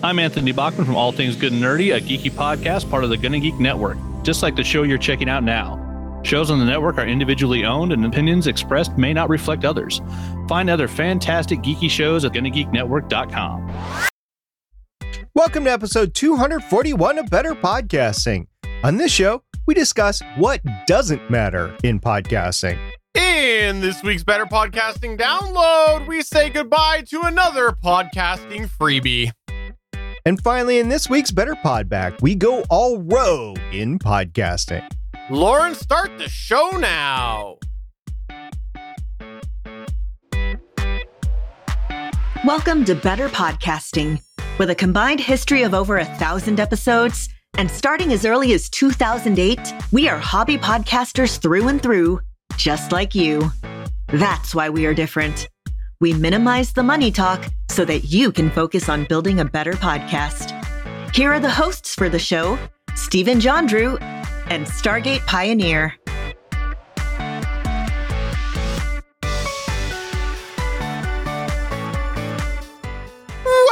I'm Anthony Bachman from All Things Good and Nerdy, a geeky podcast part of the Gonna Geek Network, just like the show you're checking out now. Shows on the network are individually owned, and opinions expressed may not reflect others. Find other fantastic geeky shows at GonnaGeekNetwork.com. Welcome to episode 241 of Better Podcasting. On this show, we discuss what doesn't matter in podcasting. In this week's Better Podcasting download, we say goodbye to another podcasting freebie. And finally, in this week's Better Pod Back, we go all rogue in podcasting. Lauren, start the show now. Welcome to Better Podcasting. With a combined history of over a thousand episodes and starting as early as 2008, we are hobby podcasters through and through, just like you. That's why we are different. We minimize the money talk so that you can focus on building a better podcast. Here are the hosts for the show Stephen John Drew and Stargate Pioneer.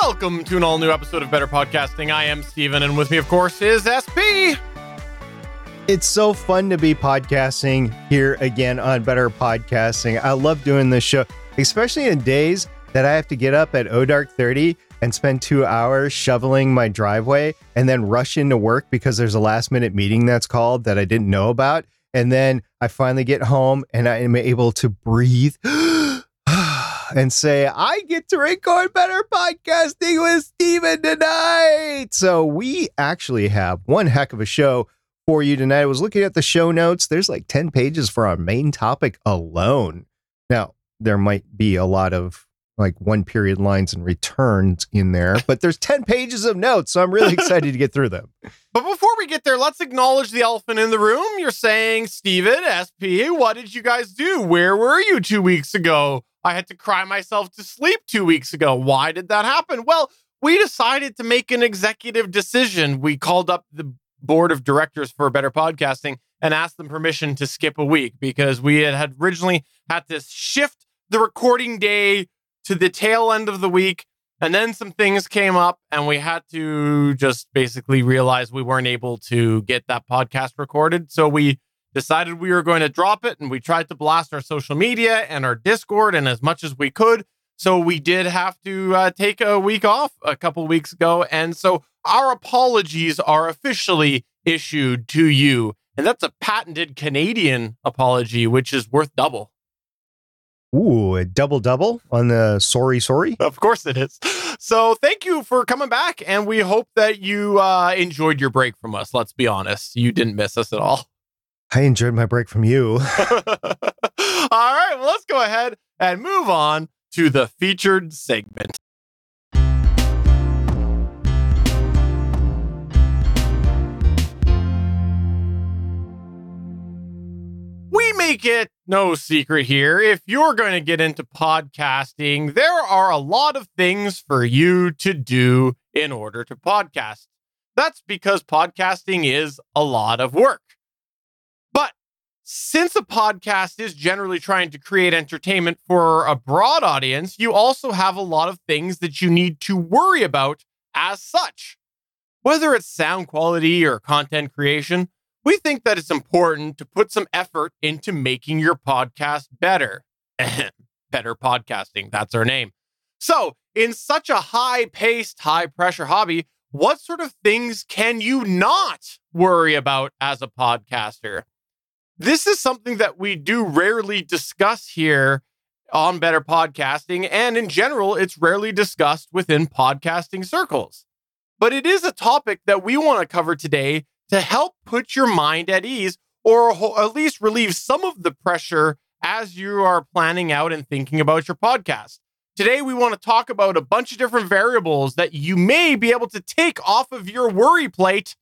Welcome to an all new episode of Better Podcasting. I am Steven, and with me, of course, is SP. It's so fun to be podcasting here again on Better Podcasting. I love doing this show, especially in days that I have to get up at O Dark 30 and spend two hours shoveling my driveway and then rush into work because there's a last minute meeting that's called that I didn't know about. And then I finally get home and I am able to breathe and say, I get to record better podcasting with Steven tonight. So we actually have one heck of a show for you tonight. I was looking at the show notes. There's like 10 pages for our main topic alone. Now, there might be a lot of like one period lines and returns in there, but there's 10 pages of notes. So I'm really excited to get through them. But before we get there, let's acknowledge the elephant in the room. You're saying, Steven, SP, what did you guys do? Where were you two weeks ago? I had to cry myself to sleep two weeks ago. Why did that happen? Well, we decided to make an executive decision. We called up the board of directors for better podcasting and asked them permission to skip a week because we had, had originally had to shift the recording day to the tail end of the week. And then some things came up, and we had to just basically realize we weren't able to get that podcast recorded. So we decided we were going to drop it, and we tried to blast our social media and our Discord and as much as we could. So we did have to uh, take a week off a couple weeks ago. And so our apologies are officially issued to you. And that's a patented Canadian apology, which is worth double. Ooh, a double double on the sorry, sorry. Of course it is. So thank you for coming back. And we hope that you uh, enjoyed your break from us. Let's be honest. You didn't miss us at all. I enjoyed my break from you. all right. Well, let's go ahead and move on to the featured segment. We make it no secret here. If you're going to get into podcasting, there are a lot of things for you to do in order to podcast. That's because podcasting is a lot of work. But since a podcast is generally trying to create entertainment for a broad audience, you also have a lot of things that you need to worry about as such. Whether it's sound quality or content creation, we think that it's important to put some effort into making your podcast better. better podcasting, that's our name. So, in such a high paced, high pressure hobby, what sort of things can you not worry about as a podcaster? This is something that we do rarely discuss here on Better Podcasting. And in general, it's rarely discussed within podcasting circles. But it is a topic that we want to cover today to help put your mind at ease or at least relieve some of the pressure as you are planning out and thinking about your podcast. Today, we want to talk about a bunch of different variables that you may be able to take off of your worry plate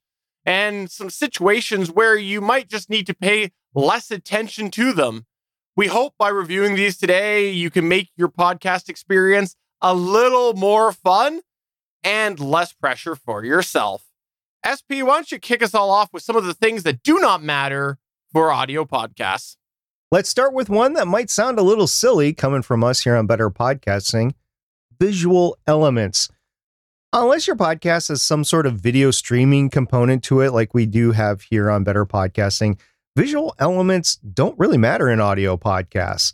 and some situations where you might just need to pay less attention to them. We hope by reviewing these today, you can make your podcast experience a little more fun and less pressure for yourself. SP, why don't you kick us all off with some of the things that do not matter for audio podcasts? Let's start with one that might sound a little silly coming from us here on Better Podcasting visual elements. unless your podcast has some sort of video streaming component to it, like we do have here on Better Podcasting, visual elements don't really matter in audio podcasts.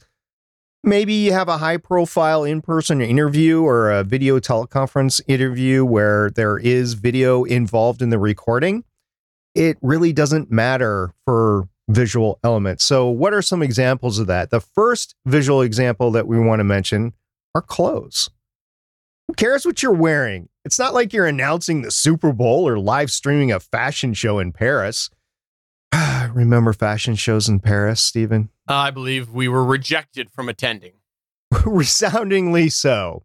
Maybe you have a high profile in person interview or a video teleconference interview where there is video involved in the recording. It really doesn't matter for visual elements. So, what are some examples of that? The first visual example that we want to mention are clothes. Who cares what you're wearing? It's not like you're announcing the Super Bowl or live streaming a fashion show in Paris. Remember fashion shows in Paris, Stephen? Uh, I believe we were rejected from attending. Resoundingly so.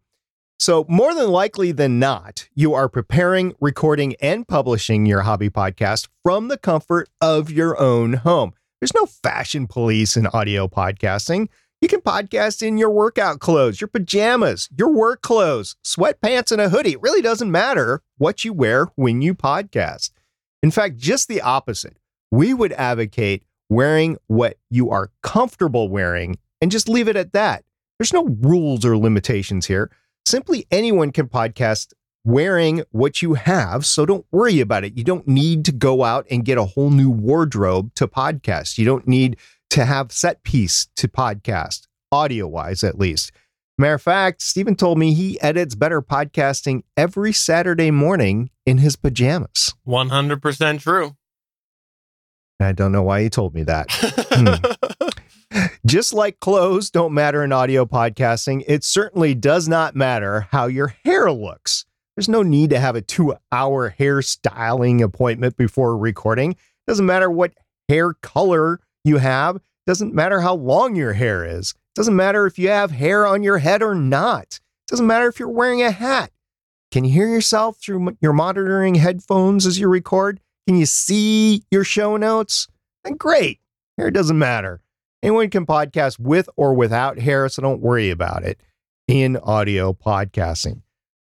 So, more than likely than not, you are preparing, recording, and publishing your hobby podcast from the comfort of your own home. There's no fashion police in audio podcasting. You can podcast in your workout clothes, your pajamas, your work clothes, sweatpants, and a hoodie. It really doesn't matter what you wear when you podcast. In fact, just the opposite. We would advocate wearing what you are comfortable wearing and just leave it at that. There's no rules or limitations here. Simply anyone can podcast wearing what you have. So don't worry about it. You don't need to go out and get a whole new wardrobe to podcast. You don't need to have set piece to podcast, audio wise at least. Matter of fact, Stephen told me he edits better podcasting every Saturday morning in his pajamas. 100% true. I don't know why he told me that. Hmm. Just like clothes don't matter in audio podcasting, it certainly does not matter how your hair looks. There's no need to have a two hour hair styling appointment before recording. Doesn't matter what hair color you have, doesn't matter how long your hair is. Doesn't matter if you have hair on your head or not. Doesn't matter if you're wearing a hat. Can you hear yourself through your monitoring headphones as you record? Can you see your show notes? Then great. Hair doesn't matter. Anyone can podcast with or without hair, so don't worry about it in audio podcasting.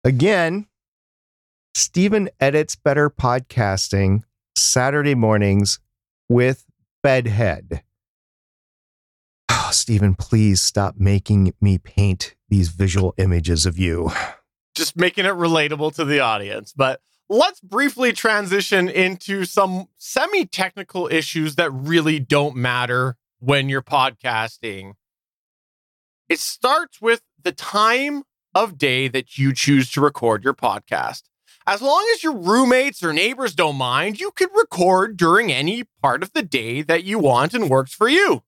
Again, Stephen edits better podcasting Saturday mornings with bedhead. Oh, Stephen, please stop making me paint these visual images of you. Just making it relatable to the audience. But let's briefly transition into some semi technical issues that really don't matter when you're podcasting. It starts with the time of day that you choose to record your podcast. As long as your roommates or neighbors don't mind, you can record during any part of the day that you want and works for you.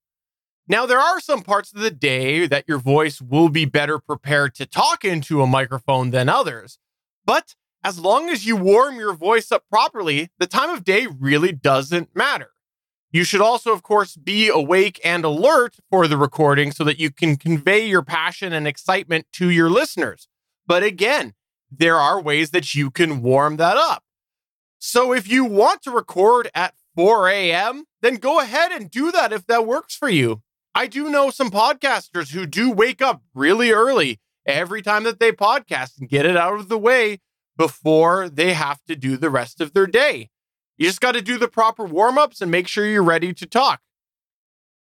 Now, there are some parts of the day that your voice will be better prepared to talk into a microphone than others. But as long as you warm your voice up properly, the time of day really doesn't matter. You should also, of course, be awake and alert for the recording so that you can convey your passion and excitement to your listeners. But again, there are ways that you can warm that up. So if you want to record at 4 a.m., then go ahead and do that if that works for you. I do know some podcasters who do wake up really early every time that they podcast and get it out of the way before they have to do the rest of their day. You just got to do the proper warm ups and make sure you're ready to talk.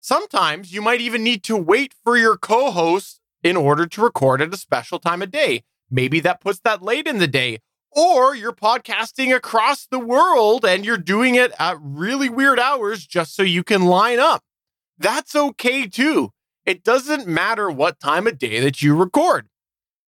Sometimes you might even need to wait for your co host in order to record at a special time of day. Maybe that puts that late in the day. Or you're podcasting across the world and you're doing it at really weird hours just so you can line up. That's okay too. It doesn't matter what time of day that you record.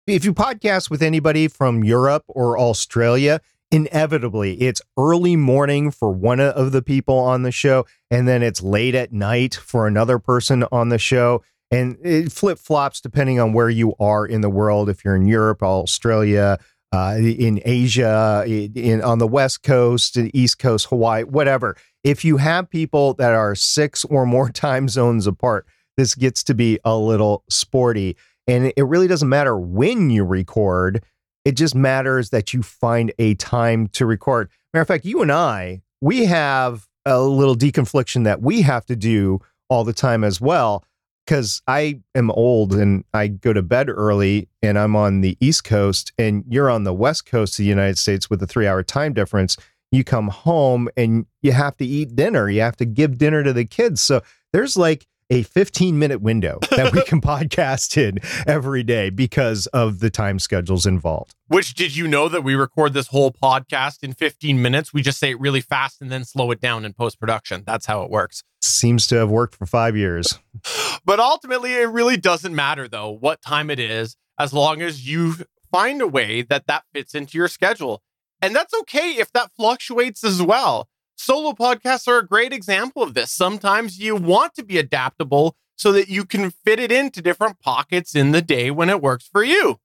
If you podcast with anybody from Europe or Australia, inevitably it's early morning for one of the people on the show, and then it's late at night for another person on the show and it flip flops depending on where you are in the world. If you're in Europe, Australia, uh, in Asia, in on the West Coast, East Coast, Hawaii, whatever. If you have people that are six or more time zones apart, this gets to be a little sporty. And it really doesn't matter when you record. It just matters that you find a time to record. Matter of fact, you and I, we have a little deconfliction that we have to do all the time as well because I am old and I go to bed early and I'm on the East Coast and you're on the West Coast of the United States with a three hour time difference. You come home and you have to eat dinner. You have to give dinner to the kids. So there's like a 15 minute window that we can podcast in every day because of the time schedules involved. Which did you know that we record this whole podcast in 15 minutes? We just say it really fast and then slow it down in post production. That's how it works. Seems to have worked for five years. But ultimately, it really doesn't matter, though, what time it is, as long as you find a way that that fits into your schedule. And that's okay if that fluctuates as well. Solo podcasts are a great example of this. Sometimes you want to be adaptable so that you can fit it into different pockets in the day when it works for you.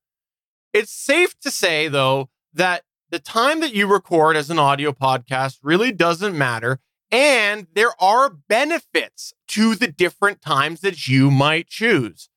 It's safe to say, though, that the time that you record as an audio podcast really doesn't matter. And there are benefits to the different times that you might choose.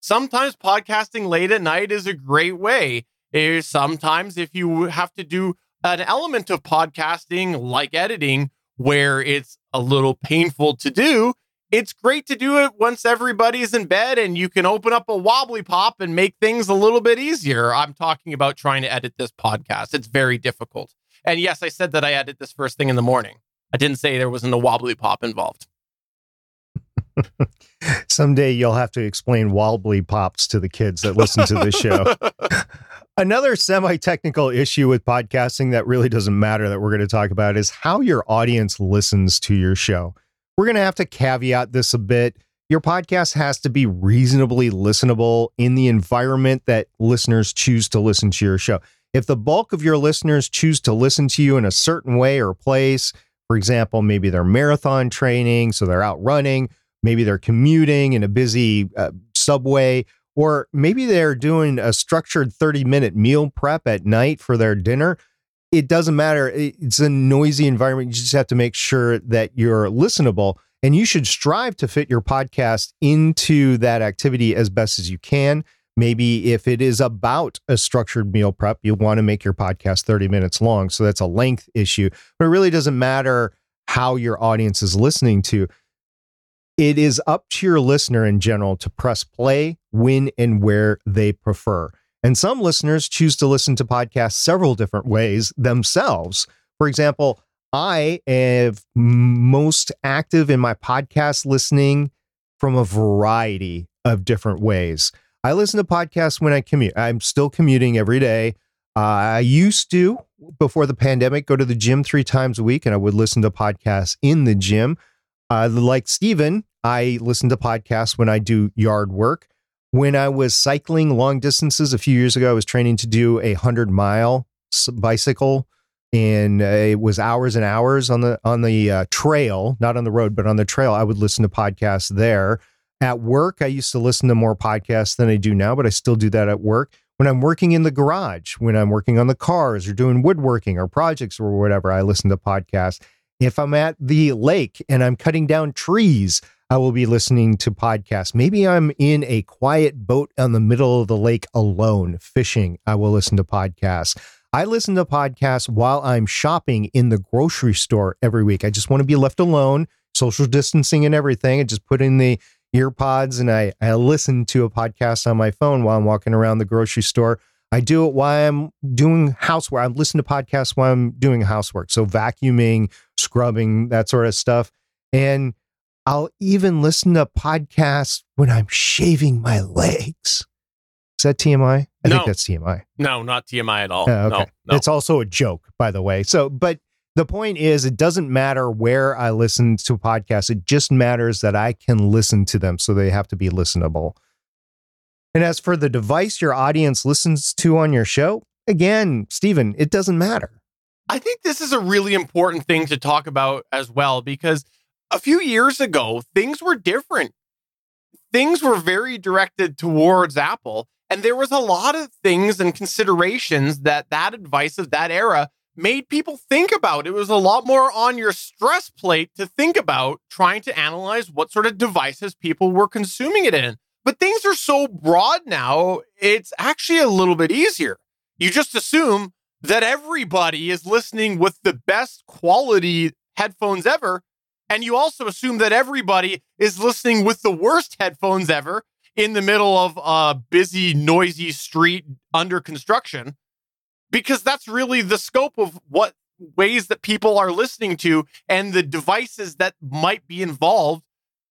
Sometimes podcasting late at night is a great way. Eh, sometimes, if you have to do an element of podcasting like editing where it's a little painful to do, it's great to do it once everybody's in bed and you can open up a wobbly pop and make things a little bit easier. I'm talking about trying to edit this podcast. It's very difficult. And yes, I said that I edit this first thing in the morning. I didn't say there wasn't a wobbly pop involved. Someday you'll have to explain wobbly pops to the kids that listen to this show. Another semi technical issue with podcasting that really doesn't matter that we're going to talk about is how your audience listens to your show. We're going to have to caveat this a bit. Your podcast has to be reasonably listenable in the environment that listeners choose to listen to your show. If the bulk of your listeners choose to listen to you in a certain way or place, for example, maybe they're marathon training, so they're out running, maybe they're commuting in a busy uh, subway, or maybe they're doing a structured 30 minute meal prep at night for their dinner. It doesn't matter. It's a noisy environment. You just have to make sure that you're listenable and you should strive to fit your podcast into that activity as best as you can. Maybe if it is about a structured meal prep, you want to make your podcast 30 minutes long. So that's a length issue, but it really doesn't matter how your audience is listening to. It is up to your listener in general to press play when and where they prefer. And some listeners choose to listen to podcasts several different ways themselves. For example, I am most active in my podcast listening from a variety of different ways. I listen to podcasts when I commute. I'm still commuting every day. Uh, I used to, before the pandemic, go to the gym three times a week and I would listen to podcasts in the gym. Uh, like Steven, I listen to podcasts when I do yard work. When I was cycling long distances a few years ago, I was training to do a 100 mile bicycle and uh, it was hours and hours on the on the uh, trail, not on the road, but on the trail. I would listen to podcasts there. At work, I used to listen to more podcasts than I do now, but I still do that at work. When I'm working in the garage, when I'm working on the cars or doing woodworking or projects or whatever, I listen to podcasts. If I'm at the lake and I'm cutting down trees, I will be listening to podcasts. Maybe I'm in a quiet boat on the middle of the lake alone fishing. I will listen to podcasts. I listen to podcasts while I'm shopping in the grocery store every week. I just want to be left alone, social distancing and everything. I just put in the ear pods and I, I listen to a podcast on my phone while I'm walking around the grocery store. I do it while I'm doing housework. I listen to podcasts while I'm doing housework. So vacuuming, scrubbing, that sort of stuff. And I'll even listen to podcasts when I'm shaving my legs. Is that TMI? I No. think that's TMI. No, not TMI at all. Oh, okay. No, no. It's also a joke, by the way. So, but the point is, it doesn't matter where I listen to podcasts. It just matters that I can listen to them. So they have to be listenable. And as for the device your audience listens to on your show, again, Stephen, it doesn't matter. I think this is a really important thing to talk about as well because a few years ago, things were different. Things were very directed towards Apple, and there was a lot of things and considerations that that advice of that era made people think about. It was a lot more on your stress plate to think about trying to analyze what sort of devices people were consuming it in. But things are so broad now, it's actually a little bit easier. You just assume that everybody is listening with the best quality headphones ever. And you also assume that everybody is listening with the worst headphones ever in the middle of a busy, noisy street under construction, because that's really the scope of what ways that people are listening to and the devices that might be involved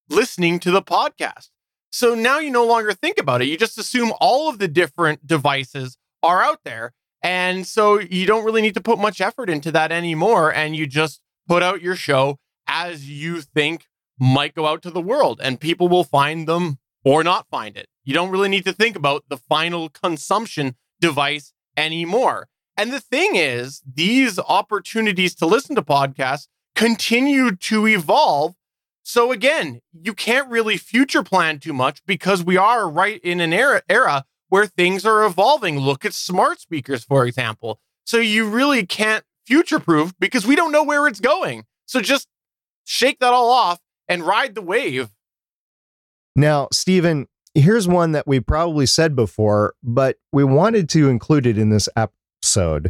listening to the podcast. So now you no longer think about it. You just assume all of the different devices are out there. And so you don't really need to put much effort into that anymore. And you just put out your show as you think might go out to the world, and people will find them or not find it. You don't really need to think about the final consumption device anymore. And the thing is, these opportunities to listen to podcasts continue to evolve. So again, you can't really future plan too much because we are right in an era, era where things are evolving. Look at smart speakers, for example. So you really can't future proof because we don't know where it's going. So just shake that all off and ride the wave. Now, Stephen, here's one that we probably said before, but we wanted to include it in this episode.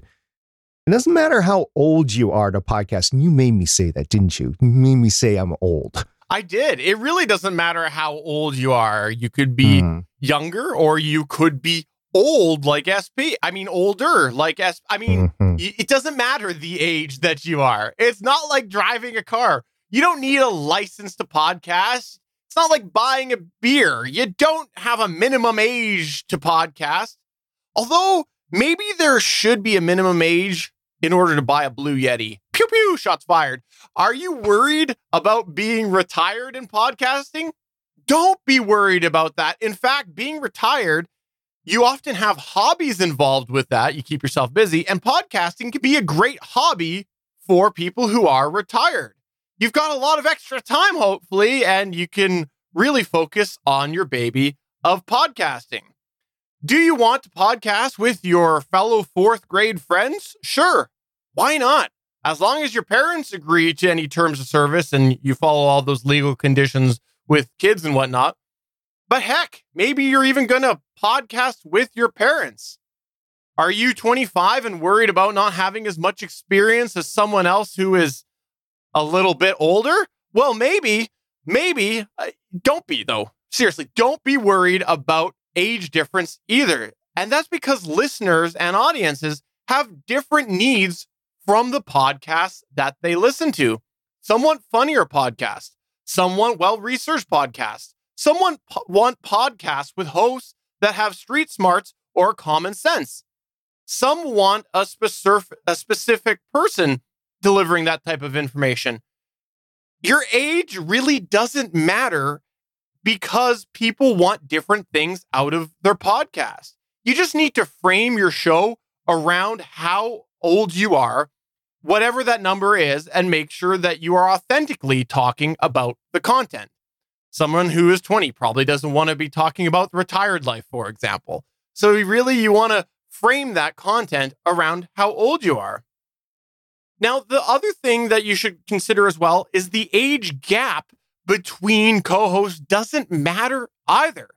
It doesn't matter how old you are to podcast. And you made me say that, didn't you? You made me say I'm old. I did. It really doesn't matter how old you are. You could be mm. younger or you could be old like SP. I mean, older like SP. I mean, mm-hmm. it doesn't matter the age that you are. It's not like driving a car. You don't need a license to podcast. It's not like buying a beer. You don't have a minimum age to podcast. Although maybe there should be a minimum age in order to buy a Blue Yeti. Pew pew, shots fired. Are you worried about being retired in podcasting? Don't be worried about that. In fact, being retired, you often have hobbies involved with that. You keep yourself busy, and podcasting can be a great hobby for people who are retired you've got a lot of extra time, hopefully, and you can really focus on your baby of podcasting. Do you want to podcast with your fellow fourth grade friends? Sure. Why not? As long as your parents agree to any terms of service and you follow all those legal conditions with kids and whatnot. But heck, maybe you're even going to podcast with your parents. Are you 25 and worried about not having as much experience as someone else who is a little bit older? Well, maybe, maybe. Uh, don't be, though. Seriously, don't be worried about age difference either. And that's because listeners and audiences have different needs from the podcasts that they listen to. Some want funnier podcasts, some want well researched podcasts, some po- want podcasts with hosts that have street smarts or common sense. Some want a specific, a specific person delivering that type of information. Your age really doesn't matter because people want different things out of their podcast. You just need to frame your show around how old you are, whatever that number is, and make sure that you are authentically talking about the content. Someone who is 20 probably doesn't want to be talking about retired life, for example. So, really, you want to frame that content around how old you are. Now, the other thing that you should consider as well is the age gap between co hosts doesn't matter either.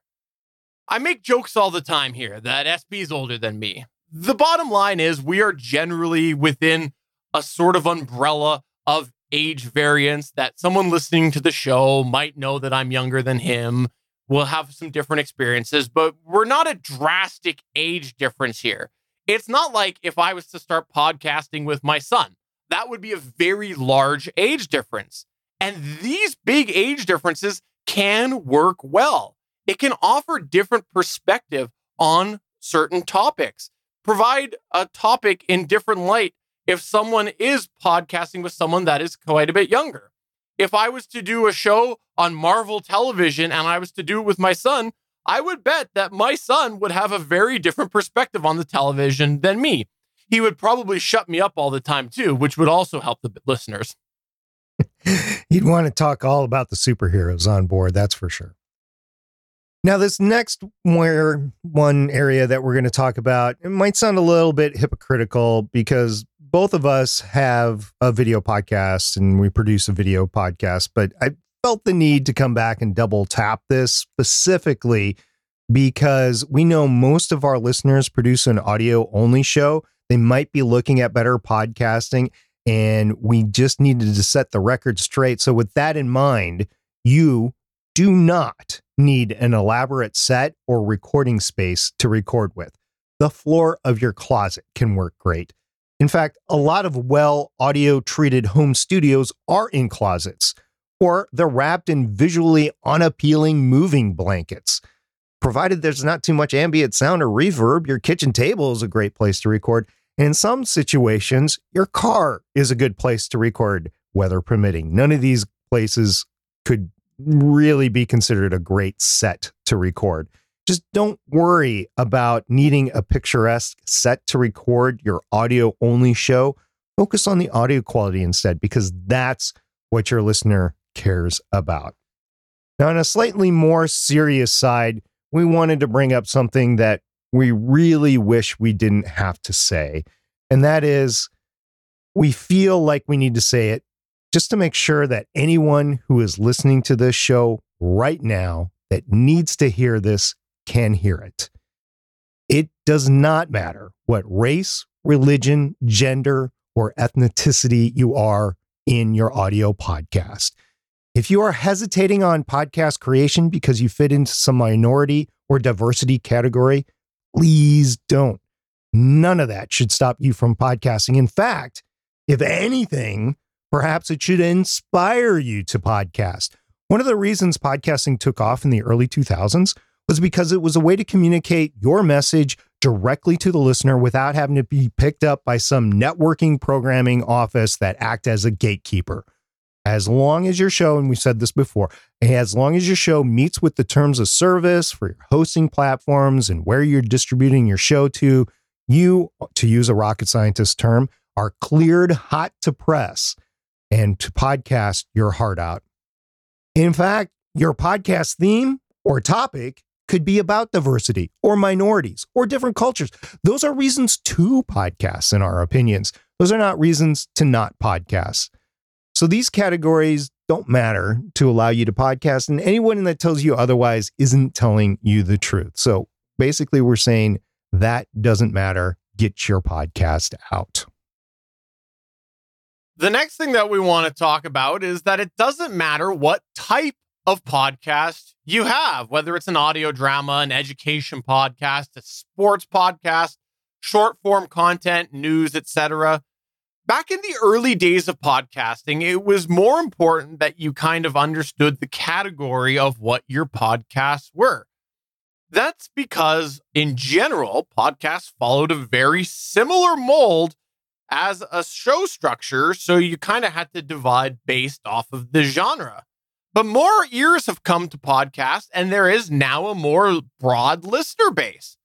I make jokes all the time here that SP is older than me. The bottom line is we are generally within a sort of umbrella of age variance that someone listening to the show might know that I'm younger than him. We'll have some different experiences, but we're not a drastic age difference here. It's not like if I was to start podcasting with my son that would be a very large age difference. And these big age differences can work well. It can offer different perspective on certain topics, provide a topic in different light if someone is podcasting with someone that is quite a bit younger. If I was to do a show on Marvel television and I was to do it with my son, I would bet that my son would have a very different perspective on the television than me he would probably shut me up all the time too, which would also help the listeners. He'd want to talk all about the superheroes on board, that's for sure. Now, this next where one area that we're going to talk about, it might sound a little bit hypocritical because both of us have a video podcast and we produce a video podcast, but I felt the need to come back and double tap this specifically because we know most of our listeners produce an audio only show. They might be looking at better podcasting, and we just needed to set the record straight. So, with that in mind, you do not need an elaborate set or recording space to record with. The floor of your closet can work great. In fact, a lot of well audio treated home studios are in closets or they're wrapped in visually unappealing moving blankets. Provided there's not too much ambient sound or reverb, your kitchen table is a great place to record. In some situations, your car is a good place to record, weather permitting. None of these places could really be considered a great set to record. Just don't worry about needing a picturesque set to record your audio only show. Focus on the audio quality instead, because that's what your listener cares about. Now, on a slightly more serious side, we wanted to bring up something that we really wish we didn't have to say. And that is, we feel like we need to say it just to make sure that anyone who is listening to this show right now that needs to hear this can hear it. It does not matter what race, religion, gender, or ethnicity you are in your audio podcast. If you are hesitating on podcast creation because you fit into some minority or diversity category, please don't. None of that should stop you from podcasting. In fact, if anything, perhaps it should inspire you to podcast. One of the reasons podcasting took off in the early 2000s was because it was a way to communicate your message directly to the listener without having to be picked up by some networking programming office that act as a gatekeeper. As long as your show, and we said this before, as long as your show meets with the terms of service for your hosting platforms and where you're distributing your show to, you, to use a rocket scientist term, are cleared hot to press and to podcast your heart out. In fact, your podcast theme or topic could be about diversity or minorities or different cultures. Those are reasons to podcast, in our opinions. Those are not reasons to not podcast. So these categories don't matter to allow you to podcast, and anyone that tells you otherwise isn't telling you the truth. So basically, we're saying that doesn't matter. Get your podcast out. The next thing that we want to talk about is that it doesn't matter what type of podcast you have, whether it's an audio drama, an education podcast, a sports podcast, short form content, news, etc. Back in the early days of podcasting, it was more important that you kind of understood the category of what your podcasts were. That's because, in general, podcasts followed a very similar mold as a show structure. So you kind of had to divide based off of the genre. But more ears have come to podcasts, and there is now a more broad listener base.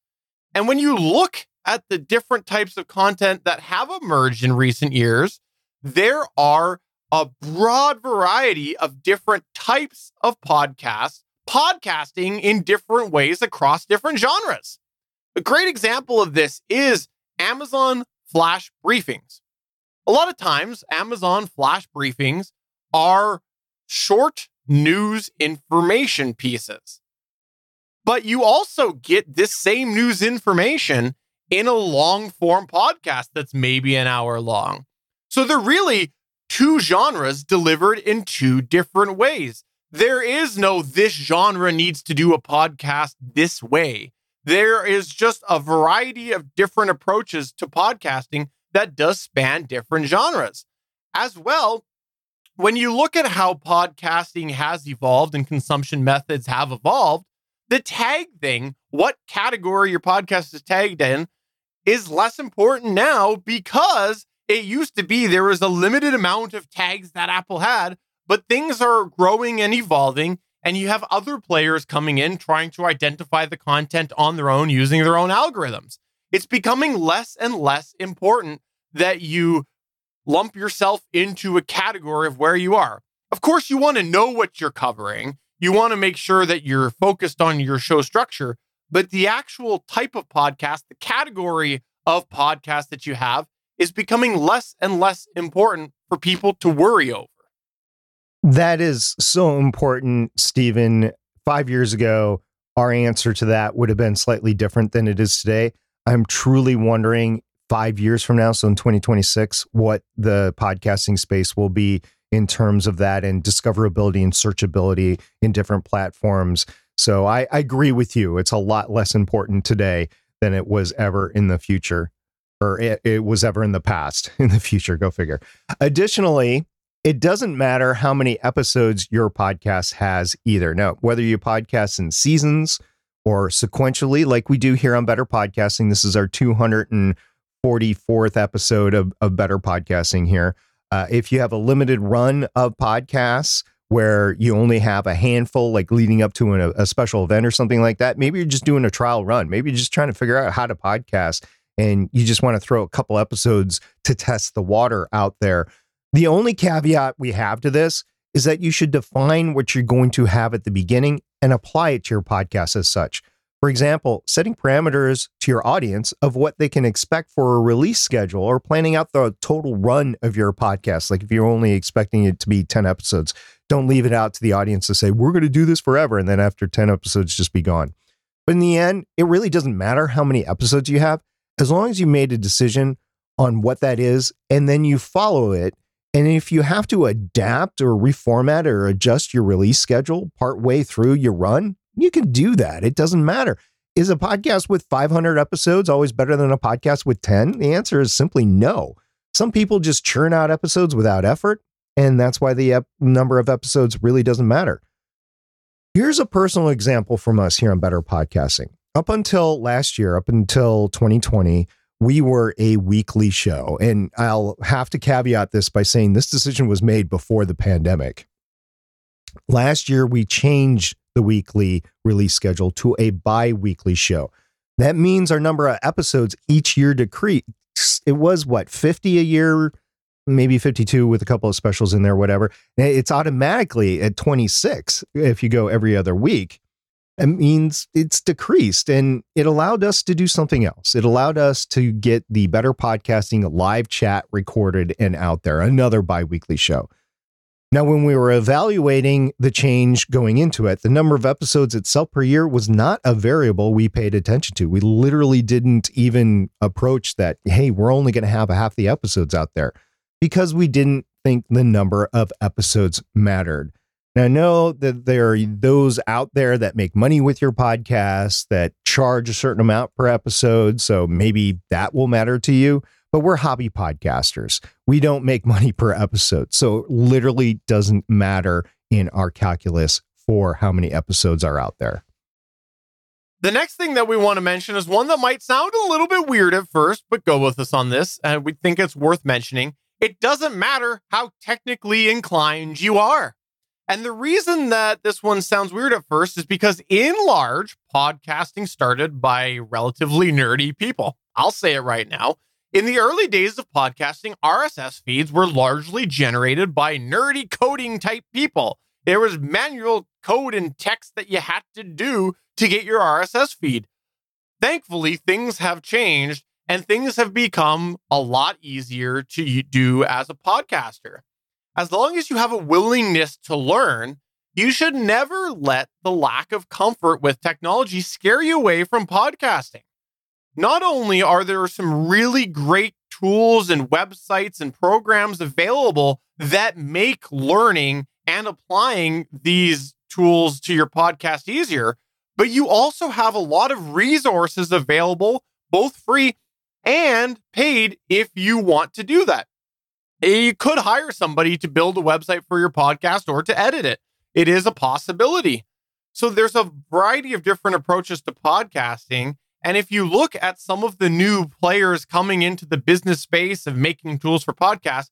And when you look at the different types of content that have emerged in recent years, there are a broad variety of different types of podcasts, podcasting in different ways across different genres. A great example of this is Amazon Flash Briefings. A lot of times, Amazon Flash Briefings are short news information pieces. But you also get this same news information in a long form podcast that's maybe an hour long. So they're really two genres delivered in two different ways. There is no this genre needs to do a podcast this way. There is just a variety of different approaches to podcasting that does span different genres. As well, when you look at how podcasting has evolved and consumption methods have evolved, the tag thing, what category your podcast is tagged in, is less important now because it used to be there was a limited amount of tags that Apple had, but things are growing and evolving. And you have other players coming in trying to identify the content on their own using their own algorithms. It's becoming less and less important that you lump yourself into a category of where you are. Of course, you want to know what you're covering. You want to make sure that you're focused on your show structure, but the actual type of podcast, the category of podcast that you have is becoming less and less important for people to worry over. That is so important, Stephen. Five years ago, our answer to that would have been slightly different than it is today. I'm truly wondering five years from now, so in 2026, what the podcasting space will be in terms of that and discoverability and searchability in different platforms. So I, I agree with you. It's a lot less important today than it was ever in the future, or it, it was ever in the past. In the future, go figure. Additionally, It doesn't matter how many episodes your podcast has either. No, whether you podcast in seasons or sequentially, like we do here on Better Podcasting, this is our 244th episode of, of Better Podcasting here. Uh, if you have a limited run of podcasts, where you only have a handful, like leading up to an, a special event or something like that. Maybe you're just doing a trial run. Maybe you're just trying to figure out how to podcast and you just want to throw a couple episodes to test the water out there. The only caveat we have to this is that you should define what you're going to have at the beginning and apply it to your podcast as such. For example, setting parameters to your audience of what they can expect for a release schedule or planning out the total run of your podcast. Like if you're only expecting it to be 10 episodes, don't leave it out to the audience to say, we're going to do this forever. And then after 10 episodes, just be gone. But in the end, it really doesn't matter how many episodes you have, as long as you made a decision on what that is and then you follow it. And if you have to adapt or reformat or adjust your release schedule part way through your run, you can do that. It doesn't matter. Is a podcast with 500 episodes always better than a podcast with 10? The answer is simply no. Some people just churn out episodes without effort, and that's why the ep- number of episodes really doesn't matter. Here's a personal example from us here on Better Podcasting. Up until last year, up until 2020, we were a weekly show. And I'll have to caveat this by saying this decision was made before the pandemic. Last year, we changed the weekly release schedule to a bi weekly show. That means our number of episodes each year decreased. It was what, 50 a year, maybe 52 with a couple of specials in there, whatever. It's automatically at 26 if you go every other week. It means it's decreased and it allowed us to do something else. It allowed us to get the better podcasting live chat recorded and out there, another bi weekly show. Now, when we were evaluating the change going into it, the number of episodes itself per year was not a variable we paid attention to. We literally didn't even approach that, hey, we're only going to have half the episodes out there because we didn't think the number of episodes mattered. Now, I know that there are those out there that make money with your podcast that charge a certain amount per episode. So maybe that will matter to you but we're hobby podcasters. We don't make money per episode. So it literally doesn't matter in our calculus for how many episodes are out there. The next thing that we want to mention is one that might sound a little bit weird at first, but go with us on this. And we think it's worth mentioning. It doesn't matter how technically inclined you are. And the reason that this one sounds weird at first is because, in large, podcasting started by relatively nerdy people. I'll say it right now. In the early days of podcasting, RSS feeds were largely generated by nerdy coding type people. There was manual code and text that you had to do to get your RSS feed. Thankfully, things have changed and things have become a lot easier to do as a podcaster. As long as you have a willingness to learn, you should never let the lack of comfort with technology scare you away from podcasting not only are there some really great tools and websites and programs available that make learning and applying these tools to your podcast easier, but you also have a lot of resources available, both free and paid if you want to do that. You could hire somebody to build a website for your podcast or to edit it. It is a possibility. So there's a variety of different approaches to podcasting. And if you look at some of the new players coming into the business space of making tools for podcasts,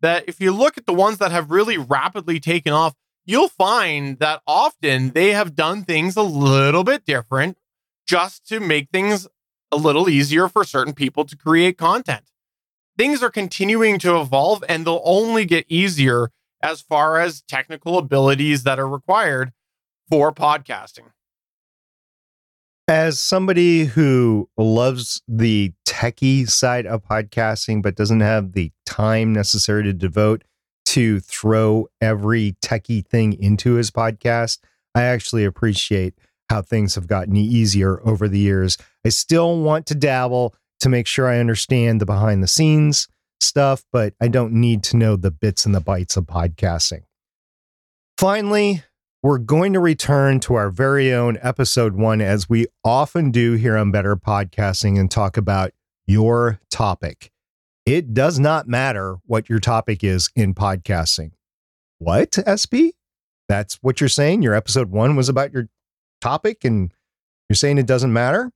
that if you look at the ones that have really rapidly taken off, you'll find that often they have done things a little bit different just to make things a little easier for certain people to create content. Things are continuing to evolve and they'll only get easier as far as technical abilities that are required for podcasting. As somebody who loves the techie side of podcasting, but doesn't have the time necessary to devote to throw every techie thing into his podcast, I actually appreciate how things have gotten easier over the years. I still want to dabble to make sure I understand the behind the scenes stuff, but I don't need to know the bits and the bytes of podcasting. Finally, we're going to return to our very own episode one, as we often do here on Better Podcasting, and talk about your topic. It does not matter what your topic is in podcasting. What, SP? That's what you're saying? Your episode one was about your topic and you're saying it doesn't matter?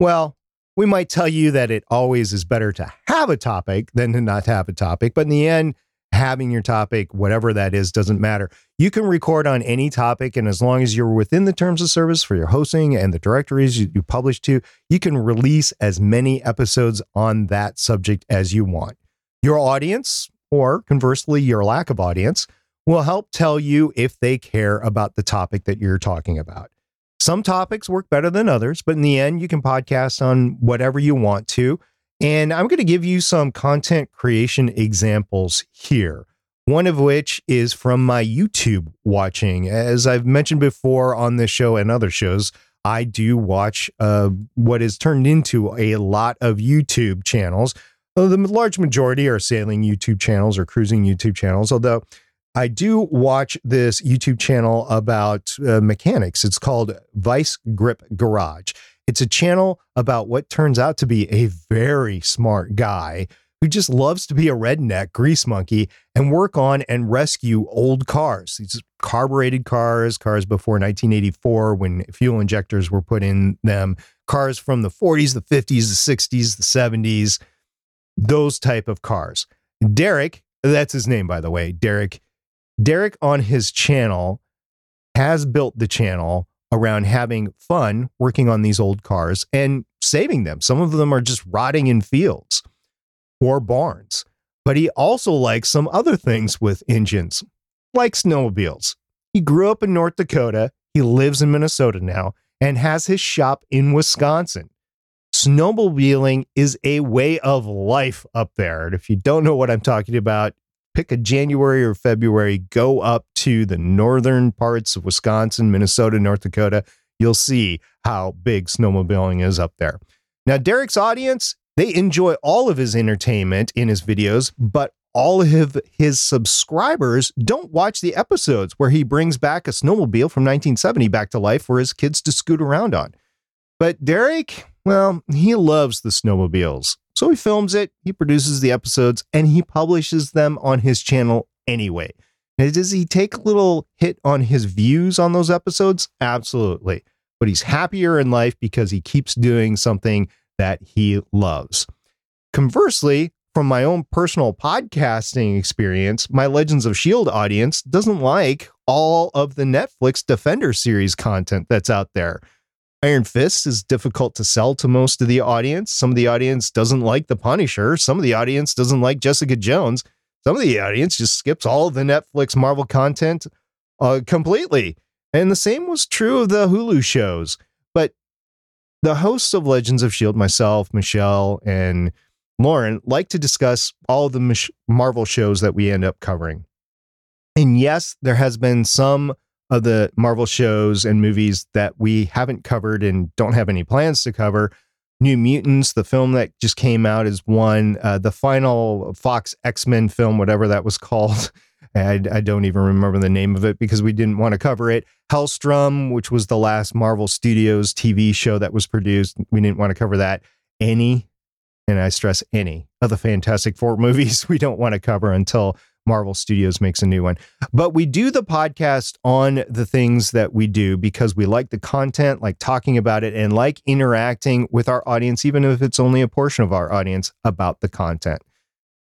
Well, we might tell you that it always is better to have a topic than to not have a topic. But in the end, having your topic, whatever that is, doesn't matter. You can record on any topic, and as long as you're within the terms of service for your hosting and the directories you, you publish to, you can release as many episodes on that subject as you want. Your audience, or conversely, your lack of audience, will help tell you if they care about the topic that you're talking about. Some topics work better than others, but in the end, you can podcast on whatever you want to. And I'm going to give you some content creation examples here. One of which is from my YouTube watching. As I've mentioned before on this show and other shows, I do watch uh, what is turned into a lot of YouTube channels. The large majority are sailing YouTube channels or cruising YouTube channels, although I do watch this YouTube channel about uh, mechanics. It's called Vice Grip Garage. It's a channel about what turns out to be a very smart guy who just loves to be a redneck grease monkey and work on and rescue old cars. These carbureted cars, cars before 1984 when fuel injectors were put in them, cars from the 40s, the 50s, the 60s, the 70s, those type of cars. Derek, that's his name by the way, Derek. Derek on his channel has built the channel around having fun working on these old cars and saving them. Some of them are just rotting in fields or barns. But he also likes some other things with engines, like snowmobiles. He grew up in North Dakota. He lives in Minnesota now and has his shop in Wisconsin. Snowmobiling is a way of life up there. And if you don't know what I'm talking about, pick a January or February, go up to the northern parts of Wisconsin, Minnesota, North Dakota. You'll see how big snowmobiling is up there. Now, Derek's audience, they enjoy all of his entertainment in his videos, but all of his subscribers don't watch the episodes where he brings back a snowmobile from 1970 back to life for his kids to scoot around on. But Derek, well, he loves the snowmobiles. So he films it, he produces the episodes, and he publishes them on his channel anyway. Now, does he take a little hit on his views on those episodes? Absolutely. But he's happier in life because he keeps doing something that he loves. Conversely, from my own personal podcasting experience, my Legends of S.H.I.E.L.D. audience doesn't like all of the Netflix Defender series content that's out there. Iron Fist is difficult to sell to most of the audience. Some of the audience doesn't like The Punisher. Some of the audience doesn't like Jessica Jones. Some of the audience just skips all the Netflix Marvel content uh, completely. And the same was true of the Hulu shows. But the hosts of Legends of S.H.I.E.L.D., myself, Michelle, and Lauren, like to discuss all the Marvel shows that we end up covering. And yes, there has been some of the Marvel shows and movies that we haven't covered and don't have any plans to cover. New Mutants, the film that just came out, is one. Uh, the final Fox X Men film, whatever that was called, I, I, don't even remember the name of it because we didn't want to cover it. Helstrom, which was the last Marvel Studios TV show that was produced, we didn't want to cover that. Any, and I stress any, of the Fantastic Four movies we don't want to cover until Marvel Studios makes a new one. But we do the podcast on the things that we do because we like the content, like talking about it, and like interacting with our audience, even if it's only a portion of our audience about the content.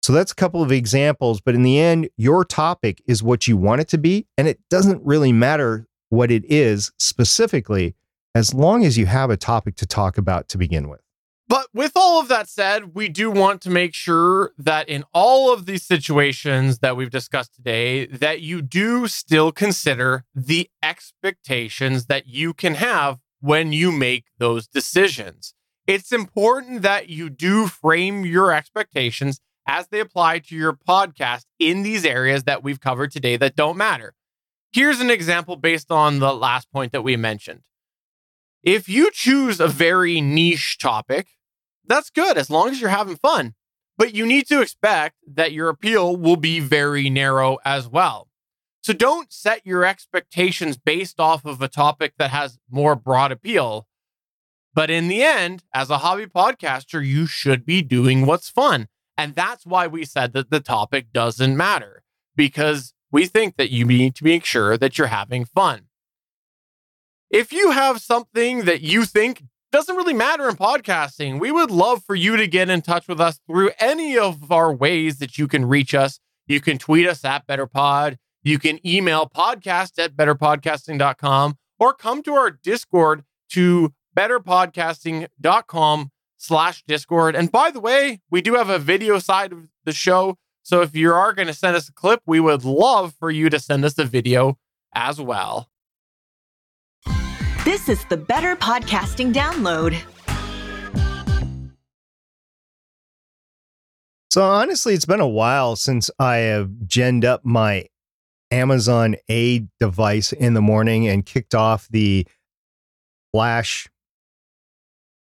So that's a couple of examples. But in the end, your topic is what you want it to be. And it doesn't really matter what it is specifically, as long as you have a topic to talk about to begin with. But with all of that said, we do want to make sure that in all of these situations that we've discussed today, that you do still consider the expectations that you can have when you make those decisions. It's important that you do frame your expectations as they apply to your podcast in these areas that we've covered today that don't matter. Here's an example based on the last point that we mentioned. If you choose a very niche topic, that's good as long as you're having fun. But you need to expect that your appeal will be very narrow as well. So don't set your expectations based off of a topic that has more broad appeal. But in the end, as a hobby podcaster, you should be doing what's fun. And that's why we said that the topic doesn't matter because we think that you need to make sure that you're having fun. If you have something that you think doesn't really matter in podcasting, we would love for you to get in touch with us through any of our ways that you can reach us. You can tweet us at BetterPod. You can email podcast at betterpodcasting.com or come to our Discord to betterpodcasting.com slash Discord. And by the way, we do have a video side of the show. So if you are going to send us a clip, we would love for you to send us a video as well. This is the Better Podcasting Download. So honestly, it's been a while since I have genned up my Amazon A device in the morning and kicked off the flash.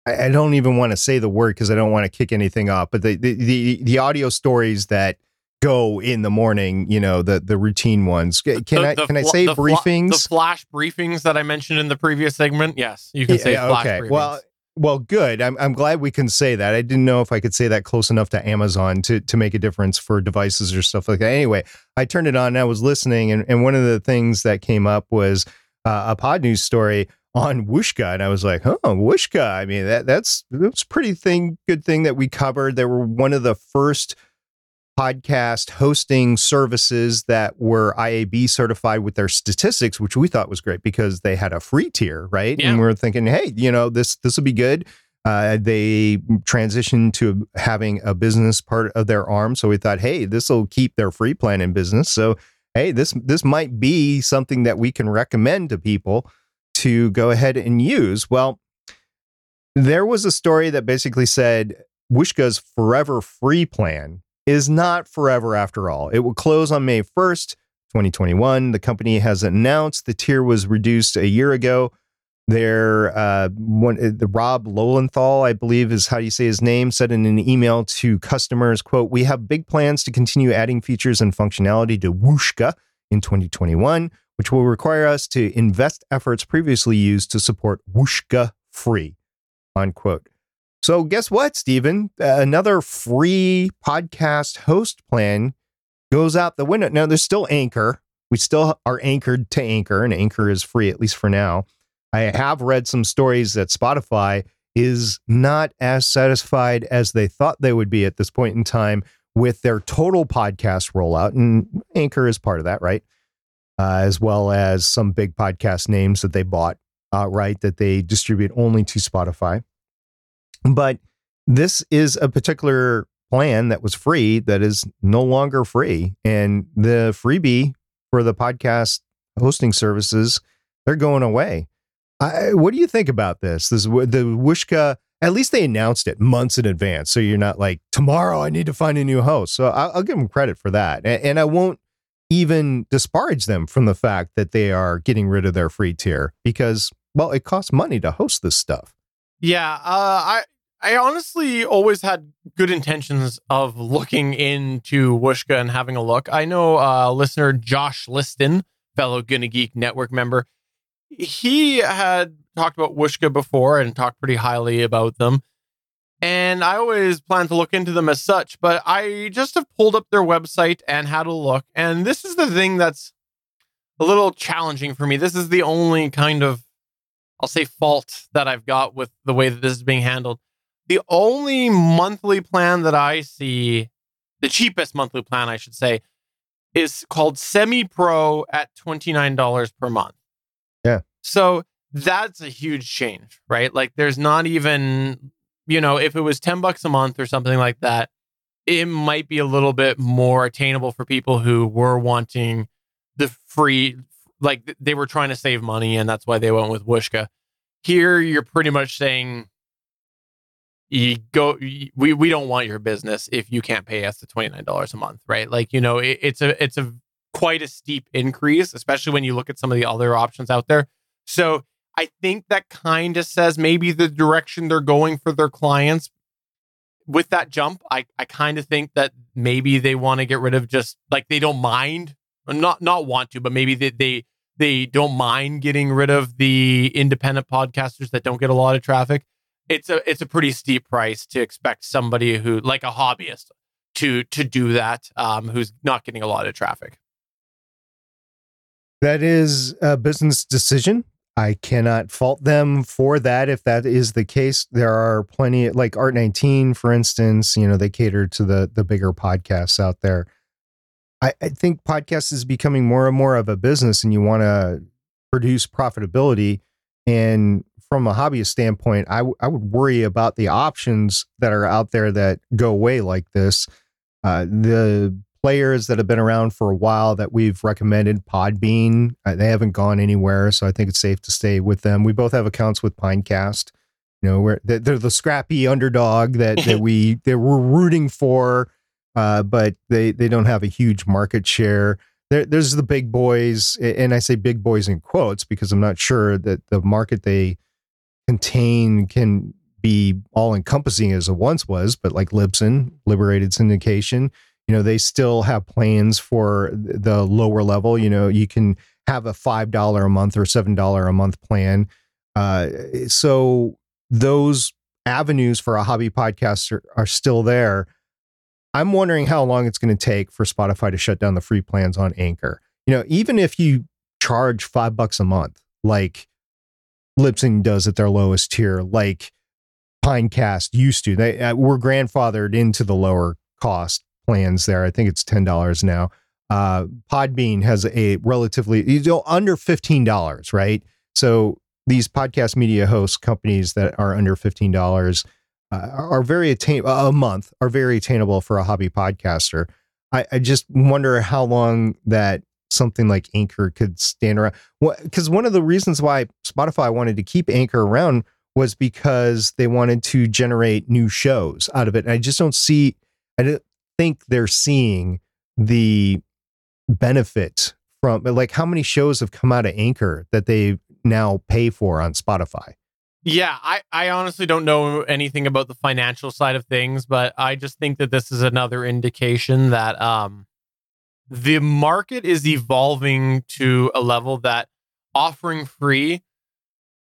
I, don't even want to say the word because I don't want to kick anything off, but the, the the the audio stories that go in the morning, you know, the the routine ones. Can The- I the can I say the briefings? the flash briefings that I mentioned in the previous segment. Yes, you can say Yeah, flash okay. briefings. Well, well, good. I'm I'm glad we can say that. I didn't know if I could say that close enough to Amazon to to make a difference for devices or stuff like that. Anyway, I turned it on and I was listening, and, and one of the things that came up was uh, a Podnews story on Whooshkaa, and I was like, "Oh, Whooshkaa! I mean, that that's that's a pretty thing, good thing that we covered. They were one of the first podcast hosting services that were IAB certified with their statistics, which we thought was great because they had a free tier, right? Yeah. And we are thinking, hey, you know, this this will be good. Uh, they transitioned to having a business part of their arm, so we thought, hey, this will keep their free plan in business. So, hey, this this might be something that we can recommend to people to go ahead and use. Well, there was a story that basically said Whooshkaa's forever free plan is not forever after all. It will close on May 1st, 2021. The company has announced the tier was reduced a year ago. Their uh, one, uh, the Rob Loewenthal, I believe is how you say his name, said in an email to customers, "quote We have big plans to continue adding features and functionality to Whooshkaa in 2021, which will require us to invest efforts previously used to support Whooshkaa free." Unquote. So guess what, Stephen? Another free podcast host plan goes out the window. Now there's still Anchor. We still are anchored to Anchor, and Anchor is free at least for now. I have read some stories that Spotify is not as satisfied as they thought they would be at this point in time with their total podcast rollout, and Anchor is part of that, right? Uh, as well as some big podcast names that they bought outright that they distribute only to Spotify. But this is a particular plan that was free that is no longer free. And the freebie for the podcast hosting services, they're going away. I, what do you think about this? This the Whooshkaa. At least they announced it months in advance, so you're not like tomorrow. I need to find a new host. So I'll, I'll give them credit for that, and, and I won't even disparage them from the fact that they are getting rid of their free tier because, well, it costs money to host this stuff. Yeah, uh, I I honestly always had good intentions of looking into Whooshkaa and having a look. I know uh, listener Josh Liston, fellow Gonna Geek Network member, he had talked about Whooshkaa before and talked pretty highly about them. And I always planned to look into them as such, but I just have pulled up their website and had a look. And this is the thing that's a little challenging for me. This is the only kind of, I'll say, fault that I've got with the way that this is being handled. The only monthly plan that I see, the cheapest monthly plan, I should say, is called Semi Pro at $29 per month. Yeah. So that's a huge change, right? Like there's not even, you know, if it was 10 bucks a month or something like that, it might be a little bit more attainable for people who were wanting the free, like they were trying to save money and that's why they went with Whooshkaa. Here, you're pretty much saying, you go we we don't want your business if you can't pay us the $29 a month right? Like you know it, it's a it's a quite a steep increase especially when you look at some of the other options out there. So i think that kind of says maybe the direction they're going for their clients. With that jump i i kind of think that maybe they want to get rid of just like they don't mind not not want to but maybe they they they don't mind getting rid of the independent podcasters that don't get a lot of traffic it's a it's a pretty steep price to expect somebody who like a hobbyist to to do that um, who's not getting a lot of traffic. That is a business decision. I cannot fault them for that if that is the case. There are plenty like Art 19, for instance, you know, they cater to the the bigger podcasts out there. I, I think podcast is becoming more and more of a business and you want to produce profitability. And from a hobbyist standpoint, I, w- I would worry about the options that are out there that go away like this. Uh, the players that have been around for a while that we've recommended, Podbean, uh, they haven't gone anywhere, so I think it's safe to stay with them. We both have accounts with Pinecast. You know, we're, they're the scrappy underdog that, that we that we're rooting for, uh, but they they don't have a huge market share. There, there's the big boys, and I say big boys in quotes because I'm not sure that the market they contain can be all encompassing as it once was, but like Libsyn, Liberated Syndication, you know, they still have plans for the lower level. You know, you can have a $5 a month or $7 a month plan. Uh, so those avenues for a hobby podcast are, are still there. I'm wondering how long it's going to take for Spotify to shut down the free plans on Anchor. You know, even if you charge five bucks a month, like Libsyn does at their lowest tier, like Pinecast used to. They uh, were grandfathered into the lower cost plans there. I think it's ten dollars now. Uh, Podbean has a relatively you know under fifteen dollars, right? So these podcast media host companies that are under fifteen dollars uh, are very attain a month are very attainable for a hobby podcaster. I, I just wonder how long that something like Anchor could stand around. Because one of the reasons why Spotify wanted to keep Anchor around was because they wanted to generate new shows out of it. And I just don't see, I don't think they're seeing the benefit from, like, how many shows have come out of Anchor that they now pay for on Spotify? Yeah, I, I honestly don't know anything about the financial side of things, but I just think that this is another indication that um the market is evolving to a level that offering free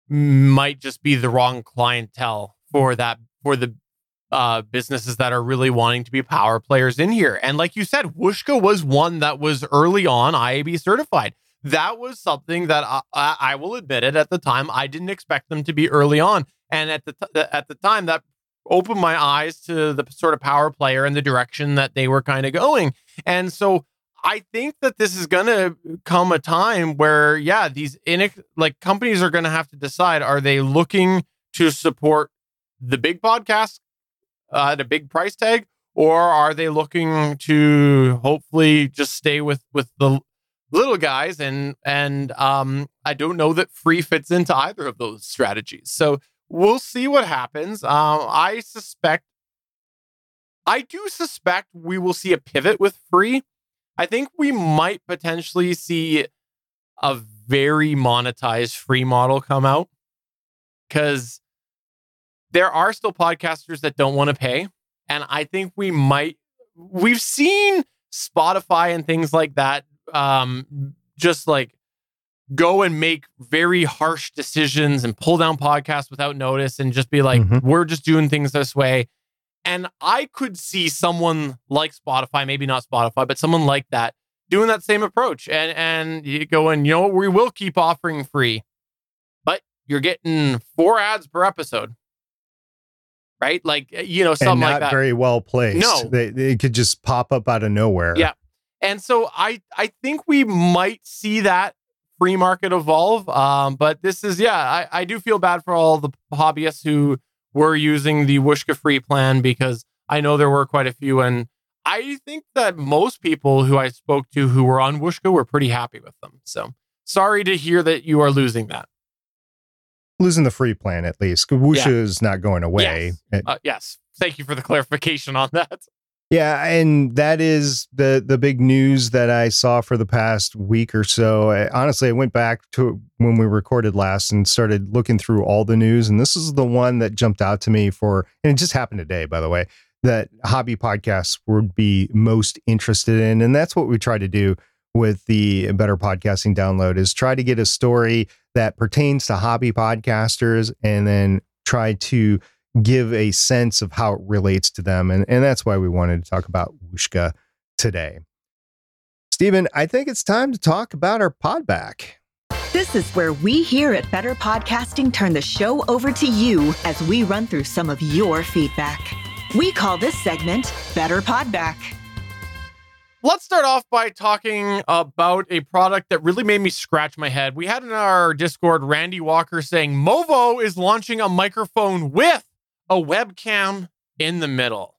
might just be the wrong clientele for that for the uh, businesses that are really wanting to be power players in here. And like you said, Whooshkaa was one that was early on IAB certified. That was something that I, I, will admit it at the time I didn't expect them to be early on, and at the t- at the time that opened my eyes to the sort of power player and the direction that they were kind of going. And so I think that this is going to come a time where, yeah, these in like companies are going to have to decide: are they looking to support the big podcast uh, at a big price tag, or are they looking to hopefully just stay with with the little guys? And and um, I don't know that free fits into either of those strategies. So we'll see what happens. Um, I suspect, I do suspect we will see a pivot with free I think we might potentially see a very monetized free model come out because there are still podcasters that don't want to pay. And I think we might, we've seen Spotify and things like that um, just like go and make very harsh decisions and pull down podcasts without notice and just be like, mm-hmm. we're just doing things this way. And I could see someone like Spotify, maybe not Spotify, but someone like that doing that same approach and and you go and you know we will keep offering free, but you're getting four ads per episode. Right? Like you know, something and like that. Very well placed. No. They, they could just pop up out of nowhere. Yeah. And so I I think we might see that free market evolve. Um, but this is yeah, I, I do feel bad for all the hobbyists who were using the Whooshkaa free plan because I know there were quite a few. And I think that most people who I spoke to who were on Whooshkaa were pretty happy with them. So sorry to hear that you are losing that. Losing the free plan at least. Whooshkaa yeah. is not going away. Yes. Uh, yes. Thank you for the clarification on that. Yeah, and that is the the big news that I saw for the past week or so. I, honestly, I went back to when we recorded last and started looking through all the news, and this is the one that jumped out to me for, and it just happened today, by the way, that hobby podcasts would be most interested in, and that's what we try to do with the Better Podcasting download is try to get a story that pertains to hobby podcasters, and then try to give a sense of how it relates to them. And, and that's why we wanted to talk about Whooshkaa today. Stephen, I think it's time to talk about our podback. This is where we here at Better Podcasting turn the show over to you as we run through some of your feedback. We call this segment Better Podback. Let's start off by talking about a product that really made me scratch my head. We had in our Discord Randy Walker saying Movo is launching a microphone with a webcam in the middle.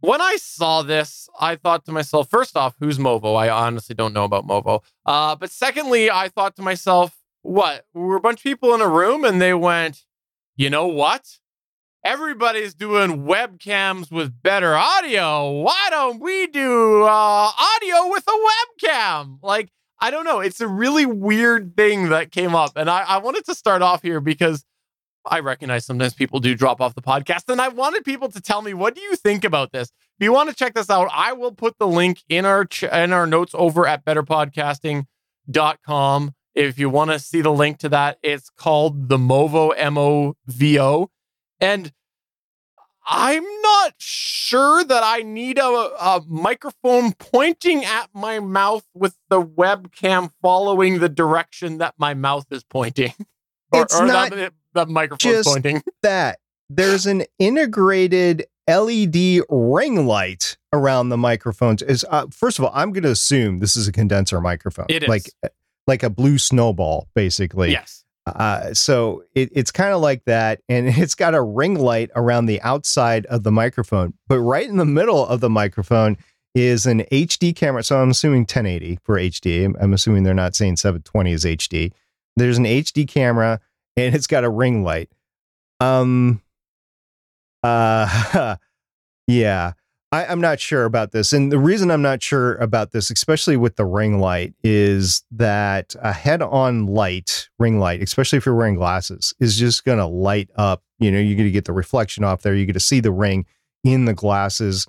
When I saw this, I thought to myself, first off, who's Movo? I honestly don't know about Movo. Uh, but secondly, I thought to myself, what? We were a bunch of people in a room and they went, you know what? Everybody's doing webcams with better audio. Why don't we do uh, audio with a webcam? Like, I don't know. It's a really weird thing that came up. And I, I wanted to start off here because I recognize sometimes people do drop off the podcast. And I wanted people to tell me, what do you think about this? If you want to check this out, I will put the link in our ch- in our notes over at betterpodcasting.com. If you want to see the link to that, it's called the Movo M O V O. And I'm not sure that I need a, a, microphone pointing at my mouth with the webcam following the direction that my mouth is pointing. or, it's or not the, microphone pointing. That there's an integrated LED ring light around the microphones. Is uh, first of all, I'm going to assume this is a condenser microphone. It is like like a blue snowball, basically. Yes. Uh, so it, it's kind of like that, and it's got a ring light around the outside of the microphone, but right in the middle of the microphone is an HD camera. So I'm assuming 1080 for HD. I'm assuming they're not saying 720 is HD. There's an HD camera, and it's got a ring light. Um. Uh. yeah. I, am not sure about this. And the reason I'm not sure about this, especially with the ring light, is that a head on light, ring light, especially if you're wearing glasses, is just going to light up. You know, you're going to get the reflection off there. You're going to see the ring in the glasses.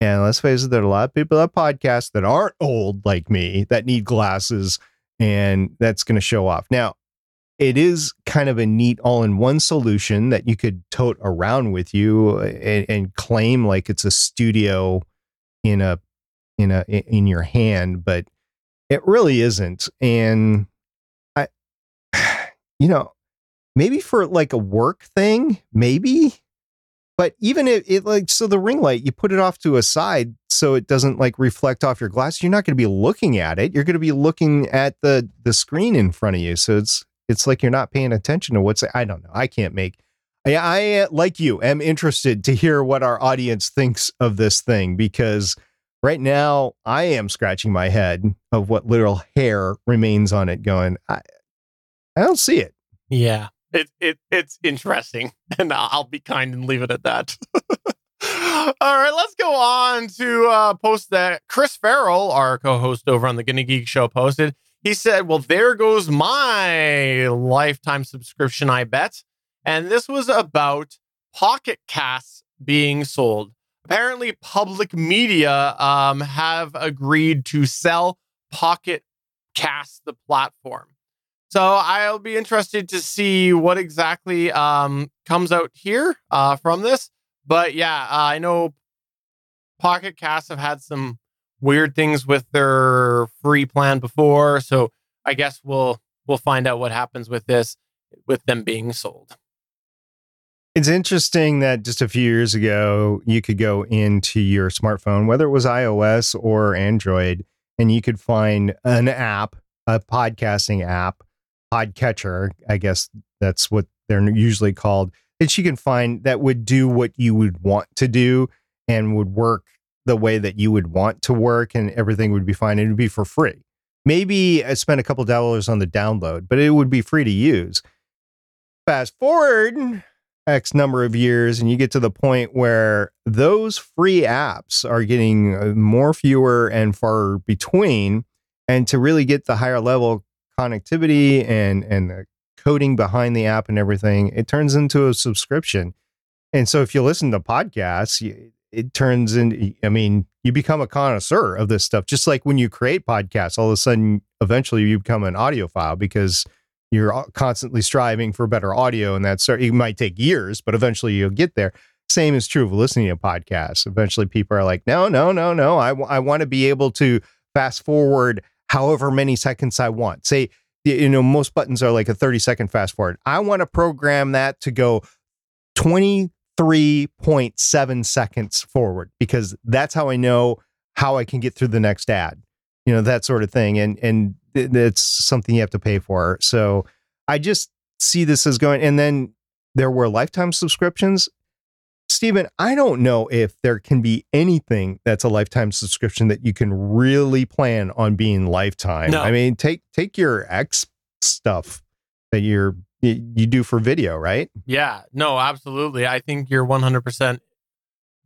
And let's face it, there are a lot of people that podcast that aren't old like me that need glasses, and that's going to show off. Now, it is kind of a neat all-in-one solution that you could tote around with you and, and, claim like it's a studio in a in a in your hand but it really isn't. And i you know maybe for like a work thing maybe but even if it like so the ring light you put it off to a side so it doesn't like reflect off your glass. You're not going to be looking at it. You're going to be looking at the the screen in front of you. So it's it's like you're not paying attention to what's I don't know. I can't make I, I like you am interested to hear what our audience thinks of this thing because right now I am scratching my head of what literal hair remains on it going I I don't see it. Yeah. It it it's interesting and I'll be kind and leave it at that. All right, let's go on to uh, post that Chris Farrell, our co-host over on the Gonna Geek Show, posted. He said, Well, there goes my lifetime subscription, I bet. And this was about Pocket Casts being sold. Apparently, public media um, have agreed to sell Pocket Cast, the platform. So I'll be interested to see what exactly um, comes out here uh, from this. But yeah, uh, I know Pocket Casts have had some weird things with their free plan before. So I guess we'll we'll find out what happens with this with them being sold. It's interesting that just a few years ago you could go into your smartphone, whether it was iOS or Android, and you could find an app, a podcasting app, podcatcher, I guess that's what they're usually called, that you can find that would do what you would want to do and would work the way that you would want to work and everything would be fine. It would be for free. Maybe I spend a couple dollars on the download, but it would be free to use. Fast forward X number of years, and you get to the point where those free apps are getting uh, more fewer and far between. And to really get the higher level connectivity and and the coding behind the app and everything, it turns into a subscription. And so if you listen to podcasts, it turns in i mean you become a connoisseur of this stuff just like when you create podcasts all of a sudden eventually you become an audiophile because you're constantly striving for better audio, and that's it might take years, but eventually you'll get there. Same is true of listening to podcasts. Eventually, people are like, no, no, no, no. I, w- I want to be able to fast forward however many seconds I want. Say, you know, most buttons are like a 30 second fast forward. I want to program that to go 23.7 seconds forward because that's how I know how I can get through the next ad. You know, that sort of thing. And and it's something you have to pay for. So I just see this as going and then there were lifetime subscriptions. Stephen, I don't know if there can be anything that's a lifetime subscription that you can really plan on being lifetime. No. I mean, take take your X stuff that you're you, do for video, right? Yeah, no, absolutely. I think you're 100%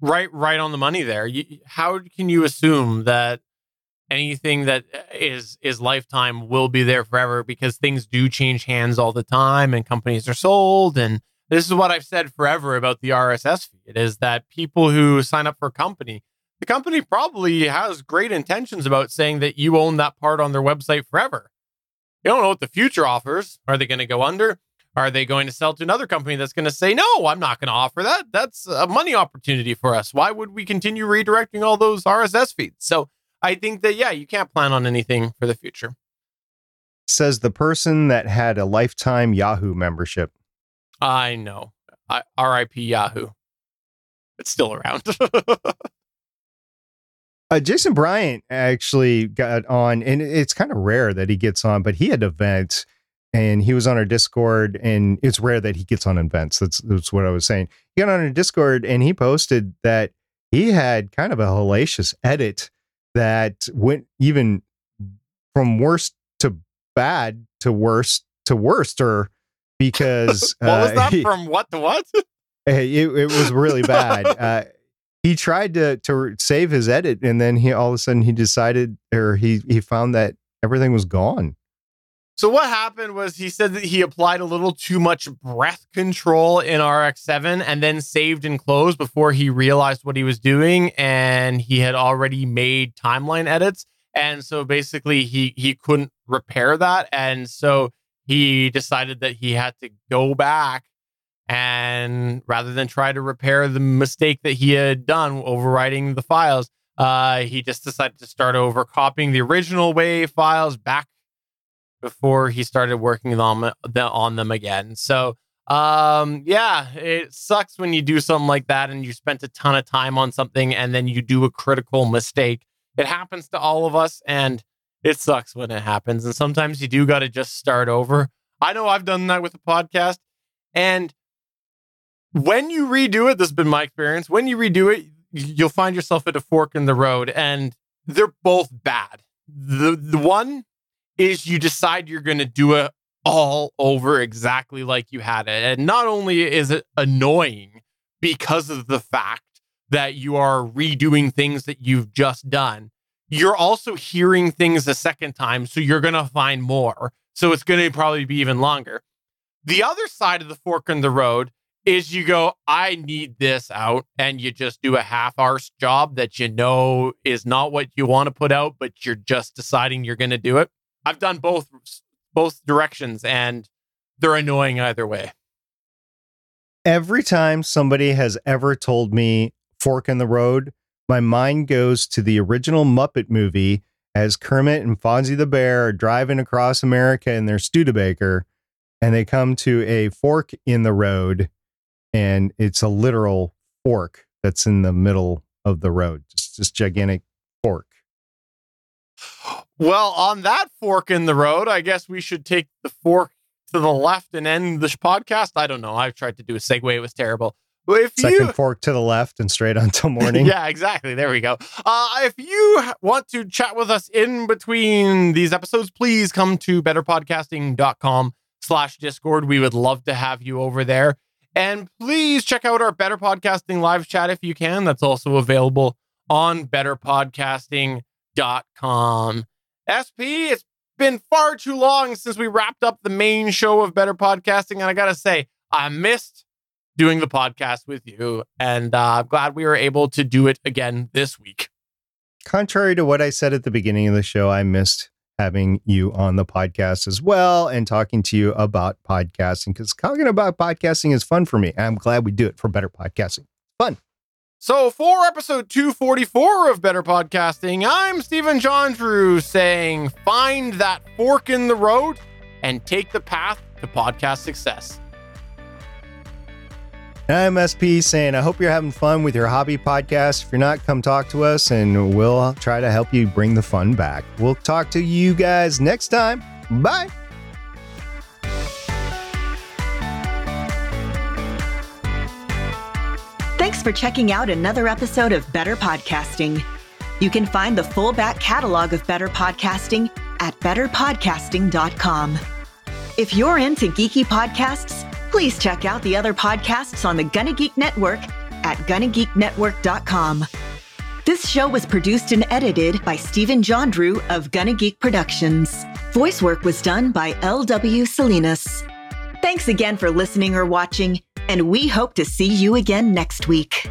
right right on the money there. You, how can you assume that anything that uh, is is lifetime will be there forever because things do change hands all the time and companies are sold and this is what I've said forever about the RSS feed is that people who sign up for a company the company probably has great intentions about saying that you own that part on their website forever. You don't know what the future offers. Are they going to go under? Are they going to sell to another company that's going to say, no, I'm not going to offer that? That's a money opportunity for us. Why would we continue redirecting all those RSS feeds? So I think that, yeah, you can't plan on anything for the future. Says the person that had a lifetime Yahoo membership. I know. I, RIP Yahoo. It's still around. Uh, Jason Bryant actually got on, and it's kind of rare that he gets on, but he had events and he was on our Discord, and it's rare that he gets on events. That's that's what I was saying. He got on our Discord and he posted that he had kind of a hellacious edit that went even from worst to bad to worst to worst, or because what was uh, that he- from what to what? It, it was really bad. Uh, he tried to to save his edit, and then he all of a sudden he decided, or he he found that everything was gone. So what happened was he said that he applied a little too much breath control in RX7 and then saved and closed before he realized what he was doing and he had already made timeline edits. And so basically he he couldn't repair that. And so he decided that he had to go back and rather than try to repair the mistake that he had done overwriting the files uh, he just decided to start over copying the original wave files back before he started working on, on them again. So, um, yeah, it sucks when you do something like that and you spent a ton of time on something and then you do a critical mistake. It happens to all of us and it sucks when it happens. And sometimes you do got to just start over. I know I've done that with the podcast. And when you redo it, this has been my experience. When you redo it, you'll find yourself at a fork in the road and they're both bad. The, the one is you decide you're going to do it all over exactly like you had it. And not only is it annoying because of the fact that you are redoing things that you've just done, you're also hearing things a second time. So you're going to find more. So it's going to probably be even longer. The other side of the fork in the road is you go, I need this out, and you just do a half arse job that you know is not what you want to put out, but you're just deciding you're going to do it. I've done both both directions and they're annoying either way. Every time somebody has ever told me fork in the road, my mind goes to the original Muppet movie as Kermit and Fozzie the Bear are driving across America in their Studebaker, and they come to a fork in the road, and it's a literal fork that's in the middle of the road, just gigantic. Well, on that fork in the road, I guess we should take the fork to the left and end this podcast. I don't know. I've tried to do a segue. It was terrible. But if Second you fork to the left and straight until morning. yeah, exactly. There we go. Uh, if you want to chat with us in between these episodes, please come to betterpodcasting.com slash discord. We would love to have you over there. And please check out our Better Podcasting live chat if you can. That's also available on betterpodcasting.com. SP, it's been far too long since we wrapped up the main show of Better Podcasting. And I got to say, I missed doing the podcast with you. And uh, I'm glad we were able to do it again this week. Contrary to what I said at the beginning of the show, I missed having you on the podcast as well and talking to you about podcasting because talking about podcasting is fun for me. I'm glad we do it for better podcasting. Fun. So, for episode 244 of Better Podcasting, I'm Stephen John Drew saying, find that fork in the road and take the path to podcast success. I'm SP saying, I hope you're having fun with your hobby podcast. If you're not, come talk to us and we'll try to help you bring the fun back. We'll talk to you guys next time. Bye. For checking out another episode of Better Podcasting. You can find the full back catalog of Better Podcasting at betterpodcasting.com. If you're into geeky podcasts, please check out the other podcasts on the Gonna Geek Network at GonnaGeekNetwork.com. This show was produced and edited by Stephen John Drew of Gonna Geek Productions. Voice work was done by L.W. Salinas. Thanks again for listening or watching, and we hope to see you again next week.